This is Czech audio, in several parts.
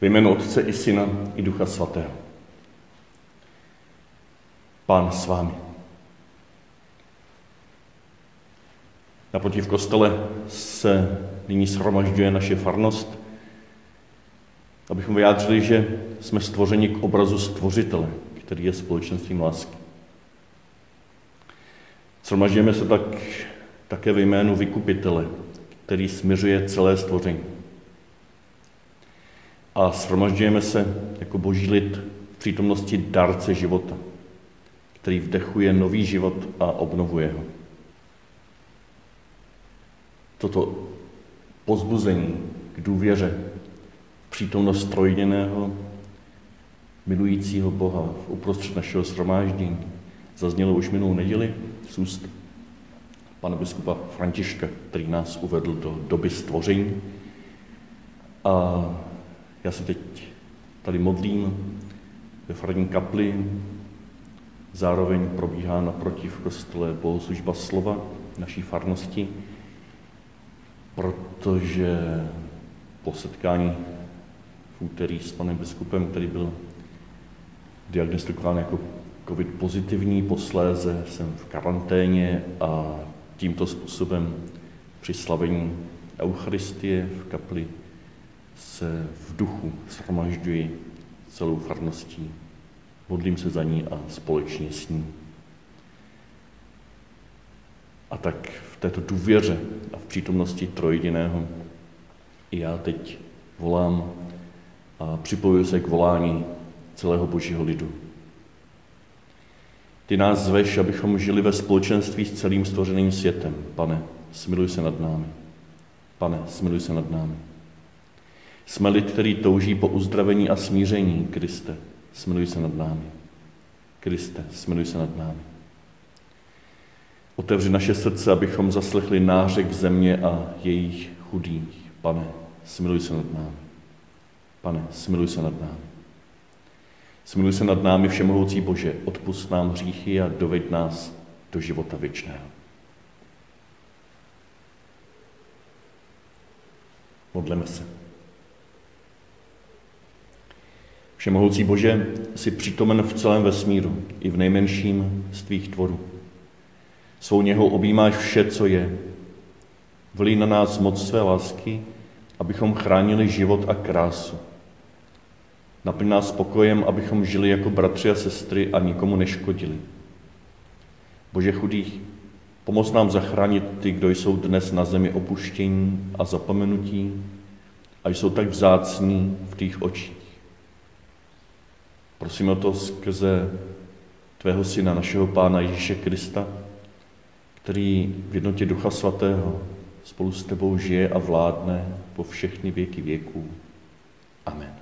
Ve jménu Otce i Syna i Ducha Svatého. Pán s vámi. Naproti v kostele se nyní shromažďuje naše farnost, abychom vyjádřili, že jsme stvořeni k obrazu stvořitele, který je společenstvím lásky. Shromažďujeme se tak také ve jménu vykupitele, který směřuje celé stvoření a shromažďujeme se jako boží lid v přítomnosti dárce života, který vdechuje nový život a obnovuje ho. Toto pozbuzení k důvěře přítomnost trojděného, milujícího Boha v uprostřed našeho shromáždění zaznělo už minulou neděli z úst pana biskupa Františka, který nás uvedl do doby stvoření. A já se teď tady modlím ve farní kapli, zároveň probíhá naproti v kostele bohoslužba slova naší farnosti, protože po setkání v úterý s panem biskupem, který byl diagnostikován jako covid pozitivní, posléze jsem v karanténě a tímto způsobem při slavení Eucharistie v kapli se v duchu shromažďuji celou farností. Modlím se za ní a společně s ní. A tak v této důvěře a v přítomnosti trojediného i já teď volám a připojuji se k volání celého božího lidu. Ty nás zveš, abychom žili ve společenství s celým stvořeným světem. Pane, smiluj se nad námi. Pane, smiluj se nad námi. Jsme lid, který touží po uzdravení a smíření. Kriste, smiluj se nad námi. Kriste, smiluj se nad námi. Otevři naše srdce, abychom zaslechli nářek země a jejich chudých. Pane, smiluj se nad námi. Pane, smiluj se nad námi. Smiluj se nad námi, Všemohoucí Bože, odpust nám hříchy a doveď nás do života věčného. Modleme se. Všemohoucí Bože, jsi přítomen v celém vesmíru, i v nejmenším z tvých tvorů. Svou něhou objímáš vše, co je. Vlí na nás moc své lásky, abychom chránili život a krásu. Naplň nás spokojem, abychom žili jako bratři a sestry a nikomu neškodili. Bože chudých, pomoz nám zachránit ty, kdo jsou dnes na zemi opuštění a zapomenutí a jsou tak vzácní v tvých očích. Prosím o to skrze tvého syna, našeho pána Ježíše Krista, který v jednotě Ducha Svatého spolu s tebou žije a vládne po všechny věky věků. Amen.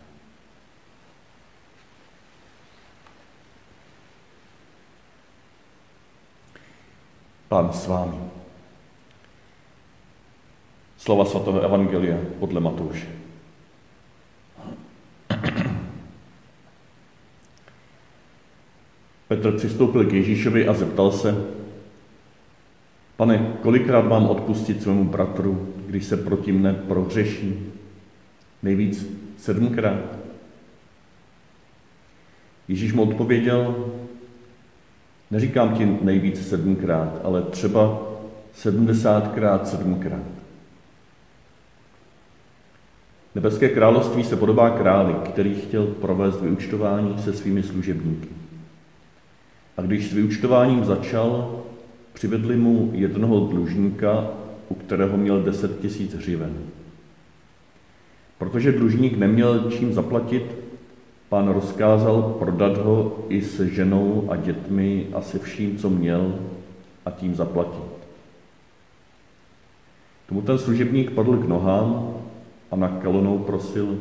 Pán s vámi. Slova svatého Evangelia podle Matouše. Petr přistoupil k Ježíšovi a zeptal se, pane, kolikrát mám odpustit svému bratru, když se proti mne prohřeší? Nejvíc sedmkrát. Ježíš mu odpověděl, neříkám ti nejvíc sedmkrát, ale třeba sedmdesátkrát sedmkrát. Nebeské království se podobá králi, který chtěl provést vyučtování se svými služebníky. A když s vyučtováním začal, přivedli mu jednoho dlužníka, u kterého měl deset tisíc hřiven. Protože dlužník neměl čím zaplatit, pán rozkázal prodat ho i se ženou a dětmi a se vším, co měl, a tím zaplatit. Tomu ten služebník padl k nohám a na kalonou prosil,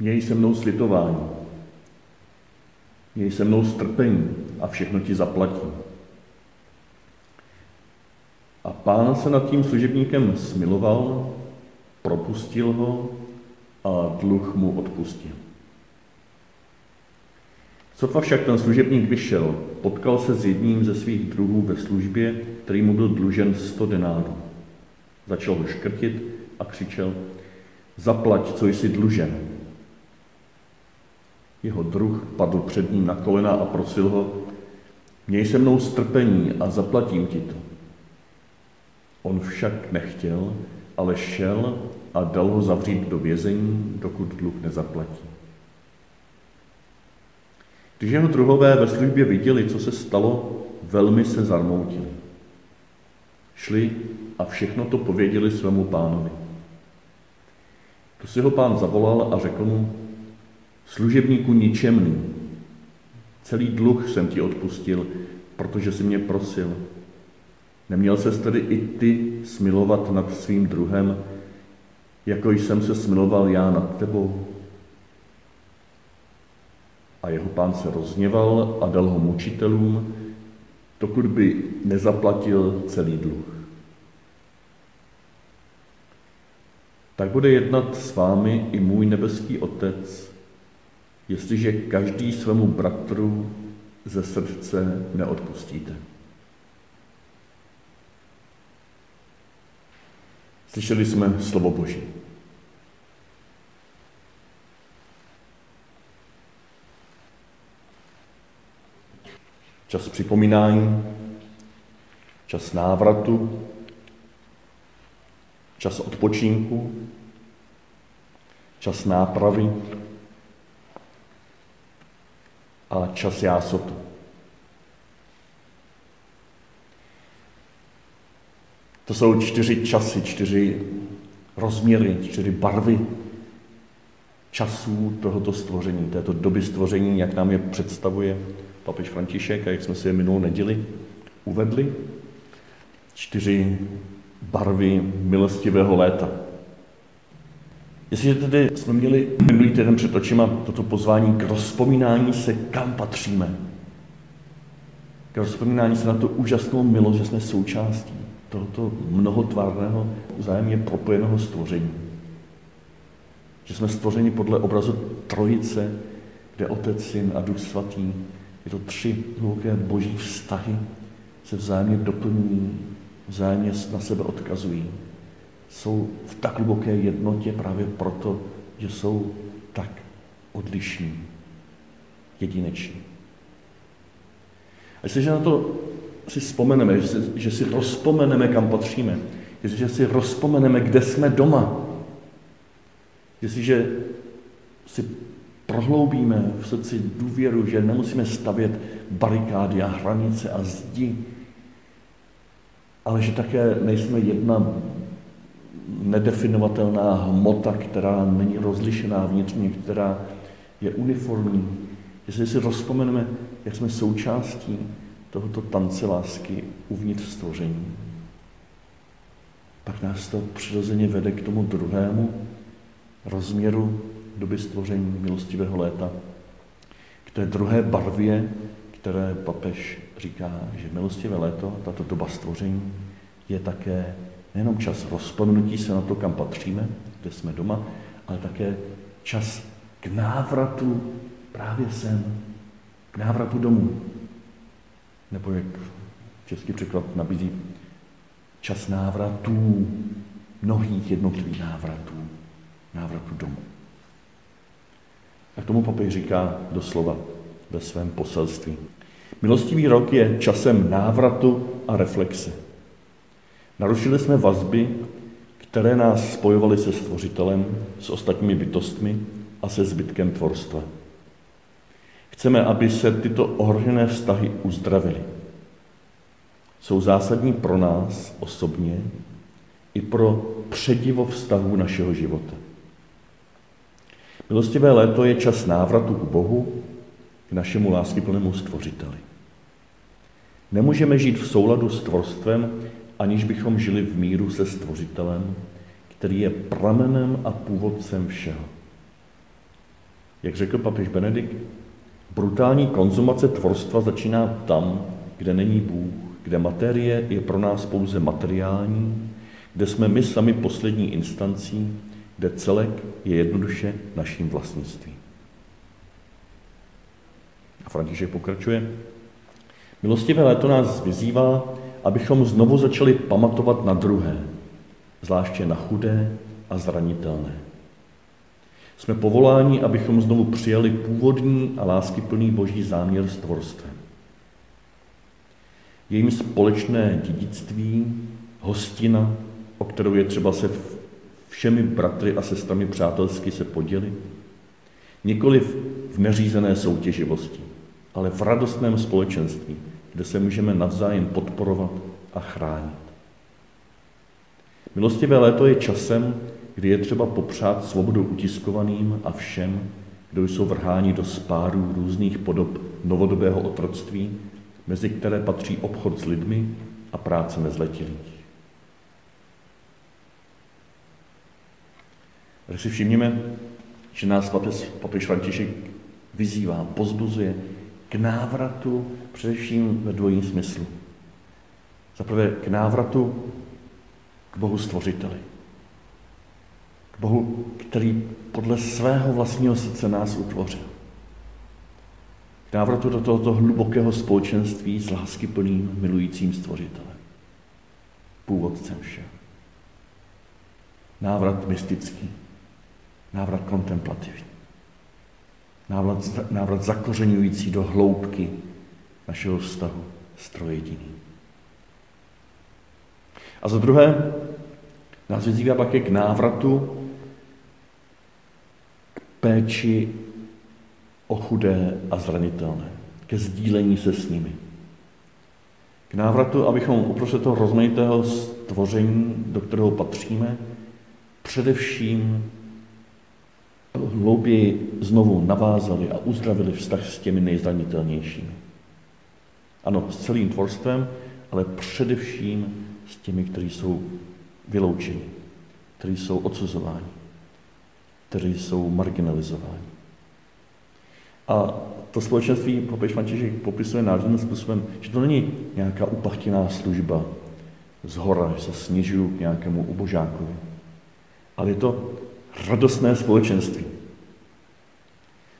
měj se mnou slitování, Měj se mnou strpení a všechno ti zaplatím. A pán se nad tím služebníkem smiloval, propustil ho a dluh mu odpustil. Sotva však ten služebník vyšel, potkal se s jedním ze svých druhů ve službě, který mu byl dlužen 100 denárů. Začal ho škrtit a křičel, zaplať, co jsi dlužen. Jeho druh padl před ním na kolena a prosil ho, měj se mnou strpení a zaplatím ti to. On však nechtěl, ale šel a dal ho zavřít do vězení, dokud dluh nezaplatí. Když jeho druhové ve službě viděli, co se stalo, velmi se zarmoutili. Šli a všechno to pověděli svému pánovi. To si ho pán zavolal a řekl mu, služebníku ničemný, celý dluh jsem ti odpustil, protože jsi mě prosil. Neměl ses tedy i ty smilovat nad svým druhem, jako jsem se smiloval já nad tebou? A jeho pán se rozněval a dal ho mučitelům, dokud by nezaplatil celý dluh. Tak bude jednat s vámi i můj nebeský Otec, jestliže každý svému bratru ze srdce neodpustíte. Slyšeli jsme slovo Boží. Čas připomínání, čas návratu, čas odpočinku, čas nápravy a čas jásotu. To jsou čtyři časy, čtyři rozměry, čtyři barvy časů tohoto stvoření, této doby stvoření, jak nám je představuje papež František a jak jsme si je minulou neděli uvedli. Čtyři barvy milostivého léta. Jestliže tedy jsme měli minulý týden před očima toto pozvání k rozpomínání se, kam patříme, k rozpomínání se na tu úžasnou milost, že jsme součástí tohoto mnohotvárného, vzájemně propojeného stvoření. Že jsme stvořeni podle obrazu Trojice, kde Otec, Syn a Duch Svatý, je to tři hluboké boží vztahy, se vzájemně doplňují, vzájemně na sebe odkazují. Jsou v tak hluboké jednotě právě proto, že jsou tak odlišní, jedineční. A jestliže na to si vzpomeneme, že si, že si rozpomeneme, kam patříme, jestliže si rozpomeneme, kde jsme doma, jestliže si prohloubíme v srdci důvěru, že nemusíme stavět barikády a hranice a zdi, ale že také nejsme jedna nedefinovatelná hmota, která není rozlišená vnitřně, která je uniformní. Jestli si rozpomeneme, jak jsme součástí tohoto tance lásky uvnitř stvoření, pak nás to přirozeně vede k tomu druhému rozměru doby stvoření milostivého léta, k té druhé barvě, které papež říká, že milostivé léto, tato doba stvoření, je také nejenom čas rozpomnutí se na to, kam patříme, kde jsme doma, ale také čas k návratu právě sem, k návratu domů. Nebo jak český překlad nabízí, čas návratů, mnohých jednotlivých návratů, návratu domů. A k tomu papež říká doslova ve svém poselství. Milostivý rok je časem návratu a reflexe. Narušili jsme vazby, které nás spojovaly se Stvořitelem, s ostatními bytostmi a se zbytkem tvorstva. Chceme, aby se tyto ohrožené vztahy uzdravily. Jsou zásadní pro nás osobně i pro předivo vztahu našeho života. Milostivé léto je čas návratu k Bohu, k našemu láskyplnému stvořiteli. Nemůžeme žít v souladu s tvorstvem, aniž bychom žili v míru se stvořitelem, který je pramenem a původcem všeho. Jak řekl papež Benedikt, brutální konzumace tvorstva začíná tam, kde není Bůh, kde materie je pro nás pouze materiální, kde jsme my sami poslední instancí, kde celek je jednoduše naším vlastnictvím. A František pokračuje. Milostivé léto nás vyzývá, abychom znovu začali pamatovat na druhé, zvláště na chudé a zranitelné. Jsme povoláni, abychom znovu přijali původní a láskyplný boží záměr s tvorstvem. Jejím společné dědictví, hostina, o kterou je třeba se všemi bratry a sestrami přátelsky se podělit, nikoliv v neřízené soutěživosti, ale v radostném společenství, kde se můžeme navzájem podporovat a chránit. Milostivé léto je časem, kdy je třeba popřát svobodu utiskovaným a všem, kdo jsou vrháni do spárů různých podob novodobého otroctví, mezi které patří obchod s lidmi a práce nezletilých. Tak si všimněme, že nás papež František vyzývá, pozbuzuje k návratu především ve dvojím smyslu. Za prvé k návratu k Bohu Stvořiteli. K Bohu, který podle svého vlastního srdce nás utvořil. K návratu do tohoto hlubokého společenství s láskyplným, milujícím Stvořitelem. Původcem všeho. Návrat mystický, návrat kontemplativní. Návrat, návrat zakořenující do hloubky našeho vztahu s trojediný. A za druhé, nás vyzývá také k návratu, k péči o chudé a zranitelné, ke sdílení se s nimi. K návratu, abychom uprostřed toho rozmanitého stvoření, do kterého patříme, především hlouběji znovu navázali a uzdravili vztah s těmi nejzranitelnějšími. Ano, s celým tvorstvem, ale především s těmi, kteří jsou vyloučeni, kteří jsou odsuzováni, kteří jsou marginalizováni. A to společenství papež František popisuje nádherným způsobem, že to není nějaká upachtěná služba z hora, že se snižují k nějakému ubožákovi, ale je to radostné společenství.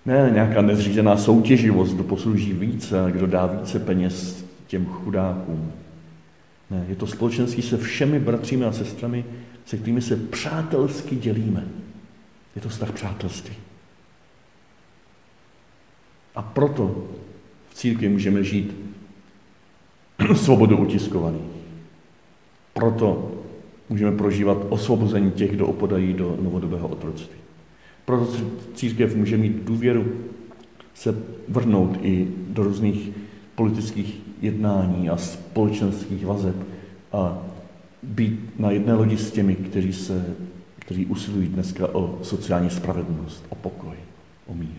Ne nějaká nezřízená soutěživost, kdo poslouží více, kdo dá více peněz těm chudákům. Ne, je to společenství se všemi bratřími a sestrami, se kterými se přátelsky dělíme. Je to vztah přátelství. A proto v církvi můžeme žít svobodu utiskovaných. Proto můžeme prožívat osvobození těch, kdo opodají do novodobého otroctví. Proto církev může mít důvěru se vrhnout i do různých politických jednání a společenských vazeb a být na jedné lodi s těmi, kteří, se, kteří usilují dneska o sociální spravedlnost, o pokoj, o mír.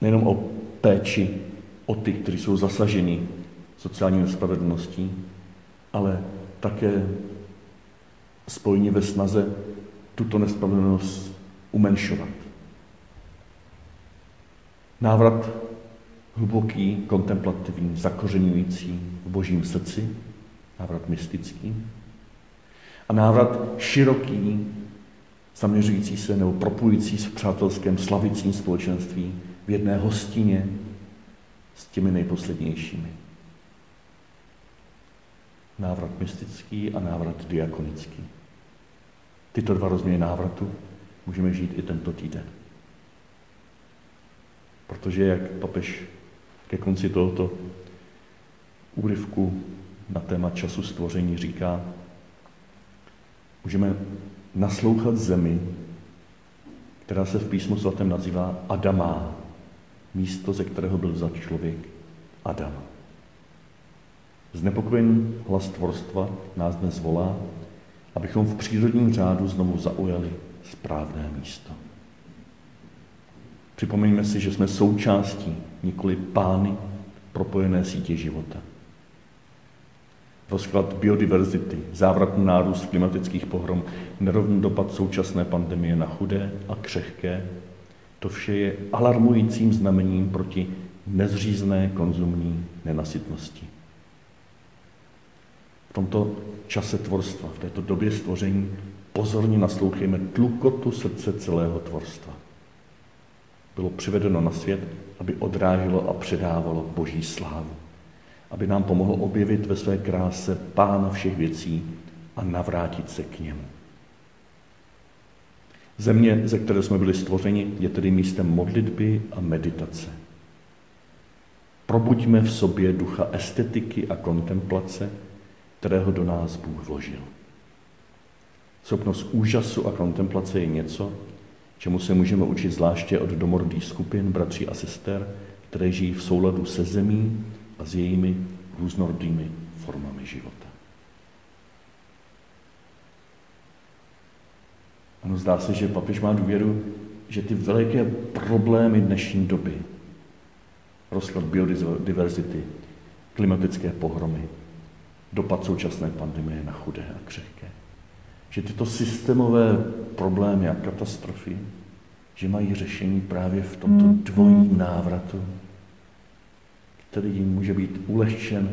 Nejenom o péči o ty, kteří jsou zasaženi sociální nespravedlností, ale také spojení ve snaze tuto nespravedlnost umenšovat. Návrat hluboký, kontemplativní, zakořenující v božím srdci, návrat mystický, a návrat široký, zaměřující se nebo propojující se v přátelském slavicím společenství v jedné hostině s těmi nejposlednějšími. Návrat mystický a návrat diakonický. Tyto dva rozměry návratu můžeme žít i tento týden. Protože, jak papež ke konci tohoto úryvku na téma času stvoření říká, můžeme naslouchat zemi, která se v písmu svatém nazývá Adamá, místo, ze kterého byl vzat člověk Adam. Znepokojený hlas tvorstva nás dnes volá, abychom v přírodním řádu znovu zaujali správné místo. Připomeňme si, že jsme součástí, nikoli pány propojené sítě života. Rozklad biodiverzity, závratný nárůst klimatických pohrom, nerovný dopad současné pandemie na chudé a křehké, to vše je alarmujícím znamením proti nezřízné konzumní nenasytnosti. V tomto čase tvorstva, v této době stvoření, pozorně naslouchejme tlukotu srdce celého tvorstva bylo přivedeno na svět, aby odráželo a předávalo Boží slávu. Aby nám pomohlo objevit ve své kráse Pána všech věcí a navrátit se k němu. Země, ze které jsme byli stvořeni, je tedy místem modlitby a meditace. Probuďme v sobě ducha estetiky a kontemplace, kterého do nás Bůh vložil. Schopnost úžasu a kontemplace je něco, čemu se můžeme učit zvláště od domorodých skupin bratří a sester, které žijí v souladu se zemí a s jejími různorodými formami života. Ano, zdá se, že papež má důvěru, že ty veliké problémy dnešní doby, rozklad biodiverzity, klimatické pohromy, dopad současné pandemie na chudé a křehké, že tyto systémové problémy a katastrofy, že mají řešení právě v tomto dvojím návratu, který jim může být ulehčen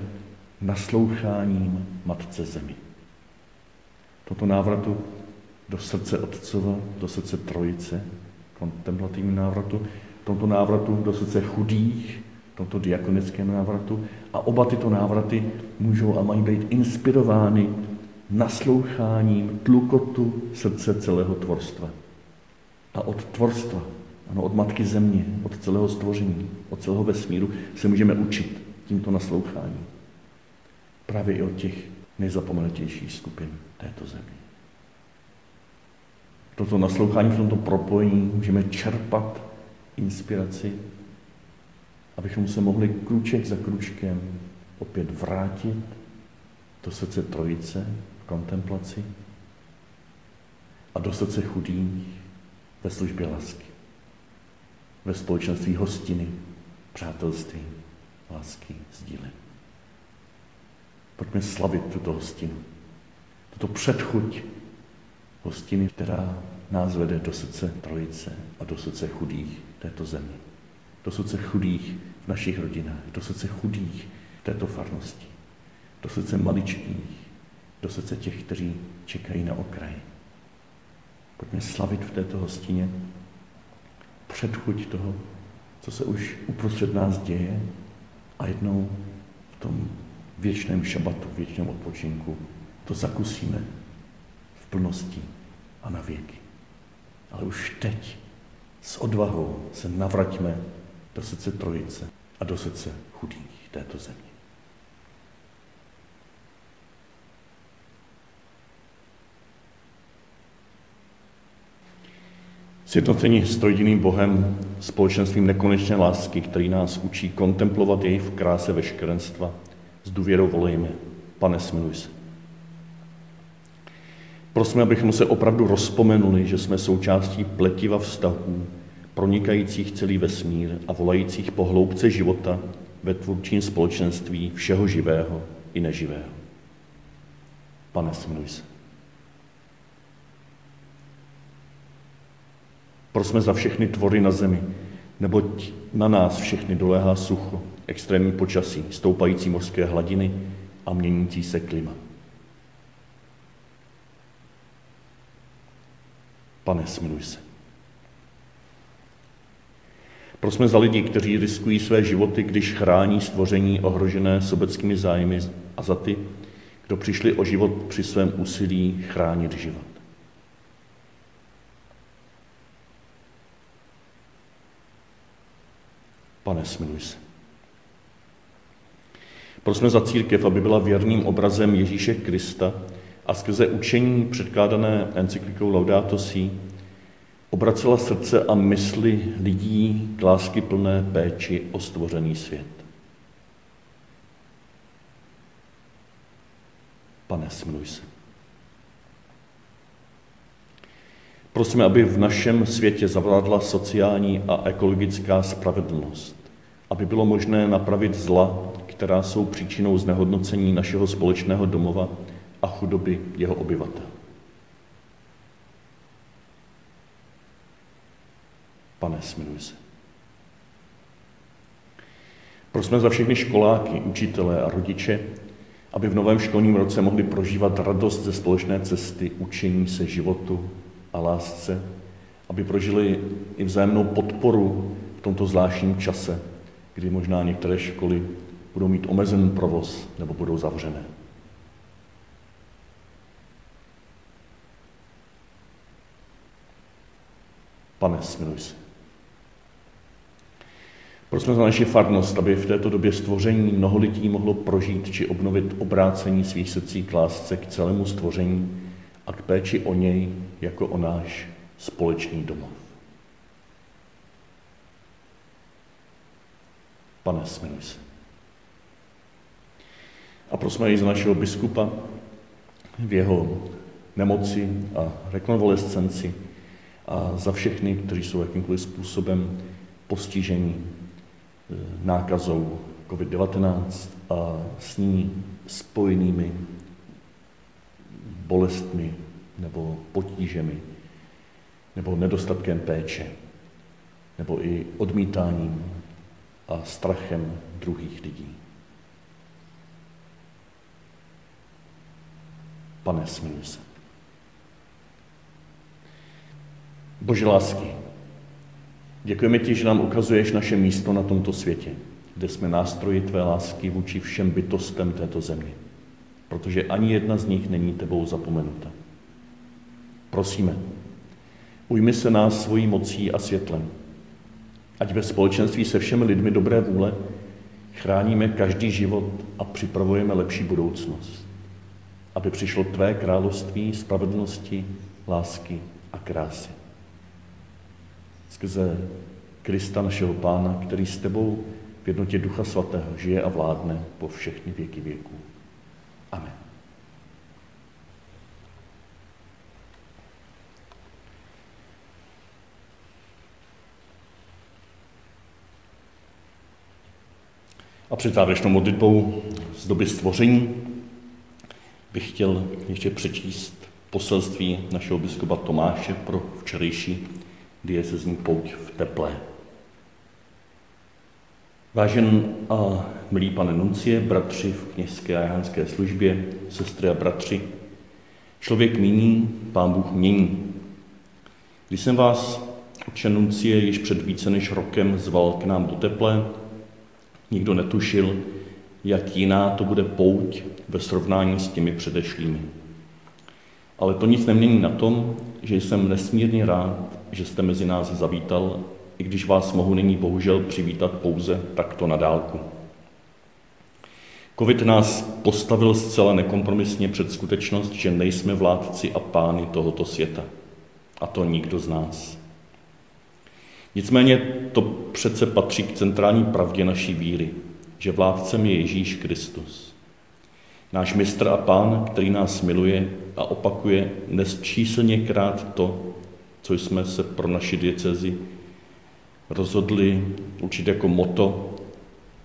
nasloucháním Matce Zemi. Toto návratu do srdce Otcova, do srdce Trojice, kontemplativním návratu, tomto návratu do srdce chudých, tomto diakonickém návratu. A oba tyto návraty můžou a mají být inspirovány nasloucháním tlukotu srdce celého tvorstva. A od tvorstva, ano, od Matky Země, od celého stvoření, od celého vesmíru se můžeme učit tímto nasloucháním. Právě i od těch nejzapomenutějších skupin této země. Toto naslouchání v tomto propojení můžeme čerpat inspiraci, abychom se mohli kruček za kručkem opět vrátit do srdce trojice v kontemplaci a do srdce chudých ve službě lásky, ve společenství hostiny, přátelství, lásky, sdílení. Pojďme slavit tuto hostinu, tuto předchuť hostiny, která nás vede do srdce trojice a do srdce chudých této země. Do srdce chudých v našich rodinách, do srdce chudých této farnosti, do srdce maličkých, do srdce těch, kteří čekají na okraji. Pojďme slavit v této hostině předchuť toho, co se už uprostřed nás děje a jednou v tom věčném šabatu, věčném odpočinku to zakusíme v plnosti a na věky. Ale už teď s odvahou se navraťme do srdce Trojice a do srdce chudých této země. Sjednocení s trojdiným Bohem, společenstvím nekonečné lásky, který nás učí kontemplovat jej v kráse veškerenstva, s důvěrou volejme. Pane, smiluj se. Prosíme, abychom se opravdu rozpomenuli, že jsme součástí pletiva vztahů, pronikajících celý vesmír a volajících po hloubce života ve tvůrčím společenství všeho živého i neživého. Pane, smiluj se. Prosme za všechny tvory na zemi, neboť na nás všechny doléhá sucho, extrémní počasí, stoupající mořské hladiny a měnící se klima. Pane, smiluj se. Prosme za lidi, kteří riskují své životy, když chrání stvoření ohrožené sobeckými zájmy a za ty, kdo přišli o život při svém úsilí chránit život. Pane, smiluj se. Prosme za církev, aby byla věrným obrazem Ježíše Krista, a skrze učení předkládané encyklikou Laudato Si obracela srdce a mysli lidí k lásky plné péči o stvořený svět. Pane, smiluj se. Prosíme, aby v našem světě zavládla sociální a ekologická spravedlnost, aby bylo možné napravit zla, která jsou příčinou znehodnocení našeho společného domova a chudoby jeho obyvatel. Pane, smiluj se. Prosme za všechny školáky, učitele a rodiče, aby v novém školním roce mohli prožívat radost ze společné cesty, učení se životu a lásce, aby prožili i vzájemnou podporu v tomto zvláštním čase, kdy možná některé školy budou mít omezený provoz nebo budou zavřené. Pane, smiluj se. Prosme za naši farnost, aby v této době stvoření mnoho lidí mohlo prožít či obnovit obrácení svých srdcí k lásce k celému stvoření a k péči o něj jako o náš společný domov. Pane, smiluj se. A prosme i za našeho biskupa v jeho nemoci a rekonvalescenci a za všechny, kteří jsou jakýmkoliv způsobem postižení nákazou COVID-19 a s ní spojenými bolestmi nebo potížemi nebo nedostatkem péče nebo i odmítáním a strachem druhých lidí. Pane, smiluj se. Bože lásky, děkujeme ti, že nám ukazuješ naše místo na tomto světě, kde jsme nástroji tvé lásky vůči všem bytostem této země, protože ani jedna z nich není tebou zapomenuta. Prosíme, ujmi se nás svojí mocí a světlem, ať ve společenství se všemi lidmi dobré vůle chráníme každý život a připravujeme lepší budoucnost, aby přišlo tvé království spravedlnosti, lásky a krásy skrze Krista našeho Pána, který s tebou v jednotě Ducha Svatého žije a vládne po všechny věky věků. Amen. A před závěrečnou modlitbou z doby stvoření bych chtěl ještě přečíst poselství našeho biskupa Tomáše pro včerejší diecezní pouť v teple. Vážen a milý pane Nuncie, bratři v kněžské a jánské službě, sestry a bratři, člověk míní, pán Bůh mění. Když jsem vás, otče Nuncie, již před více než rokem zval k nám do teple, nikdo netušil, jak jiná to bude pouť ve srovnání s těmi předešlými. Ale to nic nemění na tom, že jsem nesmírně rád, že jste mezi nás zavítal, i když vás mohu nyní bohužel přivítat pouze takto na dálku. Covid nás postavil zcela nekompromisně před skutečnost, že nejsme vládci a pány tohoto světa. A to nikdo z nás. Nicméně to přece patří k centrální pravdě naší víry, že vládcem je Ježíš Kristus. Náš mistr a pán, který nás miluje a opakuje nesčíslně krát to, co jsme se pro naši diecezi rozhodli učit jako moto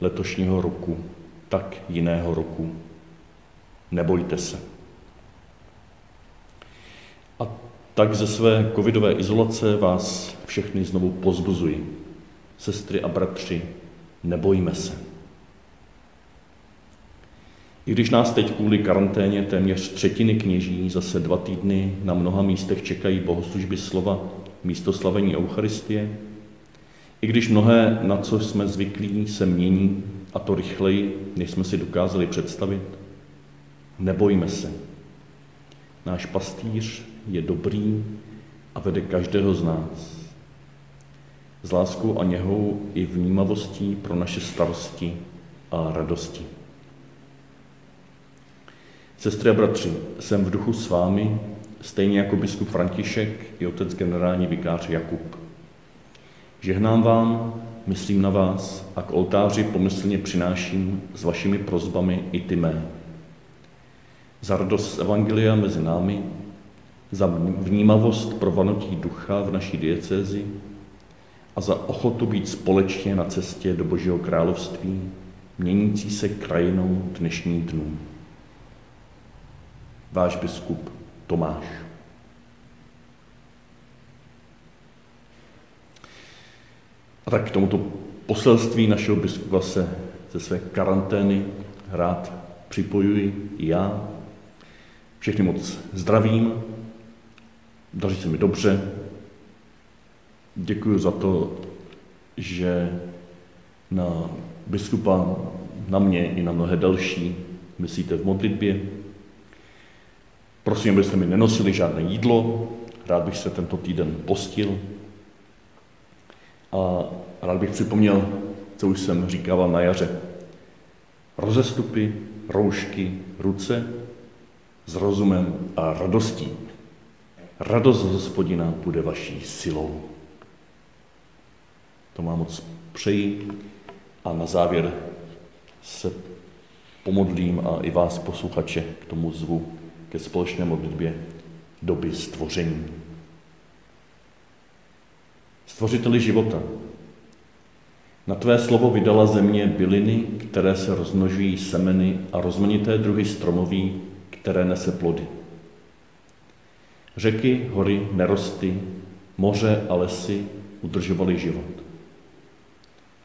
letošního roku, tak jiného roku. Nebojte se. A tak ze své covidové izolace vás všechny znovu pozbuzuji. Sestry a bratři, nebojme se. I když nás teď kvůli karanténě téměř třetiny kněží zase dva týdny na mnoha místech čekají bohoslužby slova místo slavení Eucharistie, i když mnohé, na co jsme zvyklí, se mění, a to rychleji, než jsme si dokázali představit, nebojme se. Náš pastýř je dobrý a vede každého z nás. S láskou a něhou i vnímavostí pro naše starosti a radosti. Sestry a bratři, jsem v duchu s vámi, stejně jako biskup František i otec generální vikář Jakub. Žehnám vám, myslím na vás a k oltáři pomyslně přináším s vašimi prozbami i ty mé. Za radost Evangelia mezi námi, za vnímavost pro vanotí ducha v naší diecézi a za ochotu být společně na cestě do Božího království, měnící se krajinou dnešních dnů váš biskup Tomáš. A tak k tomuto poselství našeho biskupa se ze své karantény rád připojuji i já. Všechny moc zdravím, daří se mi dobře. Děkuji za to, že na biskupa, na mě i na mnohé další myslíte v modlitbě, Prosím, abyste mi nenosili žádné jídlo, rád bych se tento týden postil. A rád bych připomněl, co už jsem říkával na jaře. Rozestupy, roušky, ruce s rozumem a radostí. Radost z hospodina bude vaší silou. To mám moc přeji a na závěr se pomodlím a i vás posluchače k tomu zvu ke společné modlitbě doby stvoření. Stvořiteli života, na tvé slovo vydala země byliny, které se rozmnožují semeny a rozmanité druhy stromoví, které nese plody. Řeky, hory, nerosty, moře a lesy udržovaly život.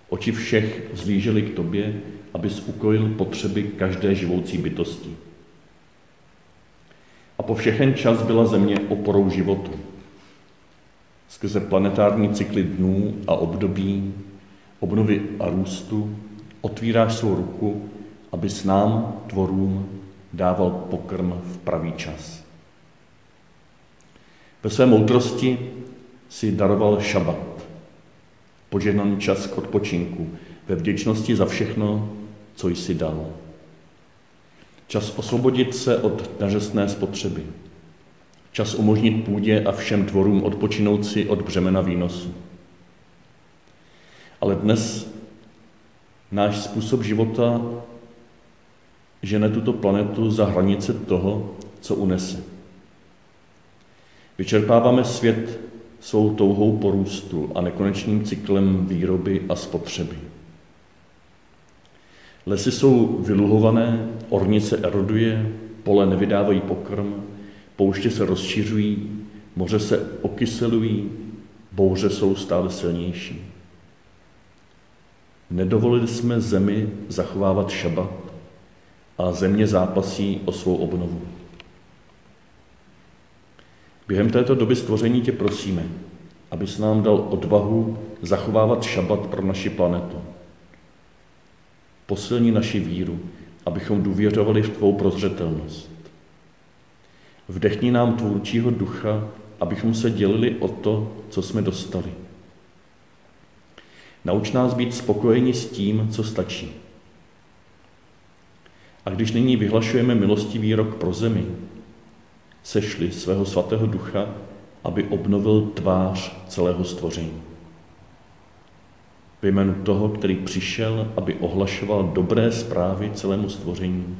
Oči všech vzlížely k tobě, abys ukojil potřeby každé živoucí bytosti. A po všechen čas byla země oporou životu. Skrze planetární cykly dnů a období, obnovy a růstu, otvíráš svou ruku, aby s nám, tvorům, dával pokrm v pravý čas. Ve své moudrosti si daroval šabat, požehnaný čas k odpočinku, ve vděčnosti za všechno, co jsi dal. Čas osvobodit se od neřestné spotřeby. Čas umožnit půdě a všem tvorům odpočinout si od břemena výnosu. Ale dnes náš způsob života žene tuto planetu za hranice toho, co unese. Vyčerpáváme svět svou touhou porůstu a nekonečným cyklem výroby a spotřeby. Lesy jsou vyluhované, ornice eroduje, pole nevydávají pokrm, pouště se rozšiřují, moře se okyselují, bouře jsou stále silnější. Nedovolili jsme zemi zachovávat šabat a země zápasí o svou obnovu. Během této doby stvoření tě prosíme, abys nám dal odvahu zachovávat šabat pro naši planetu. Posilni naši víru, abychom důvěřovali v tvou prozřetelnost. Vdechni nám tvůrčího ducha, abychom se dělili o to, co jsme dostali. Nauč nás být spokojeni s tím, co stačí. A když nyní vyhlašujeme milostivý rok pro zemi, sešli svého svatého ducha, aby obnovil tvář celého stvoření. Ve jménu toho, který přišel, aby ohlašoval dobré zprávy celému stvoření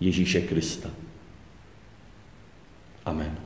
Ježíše Krista. Amen.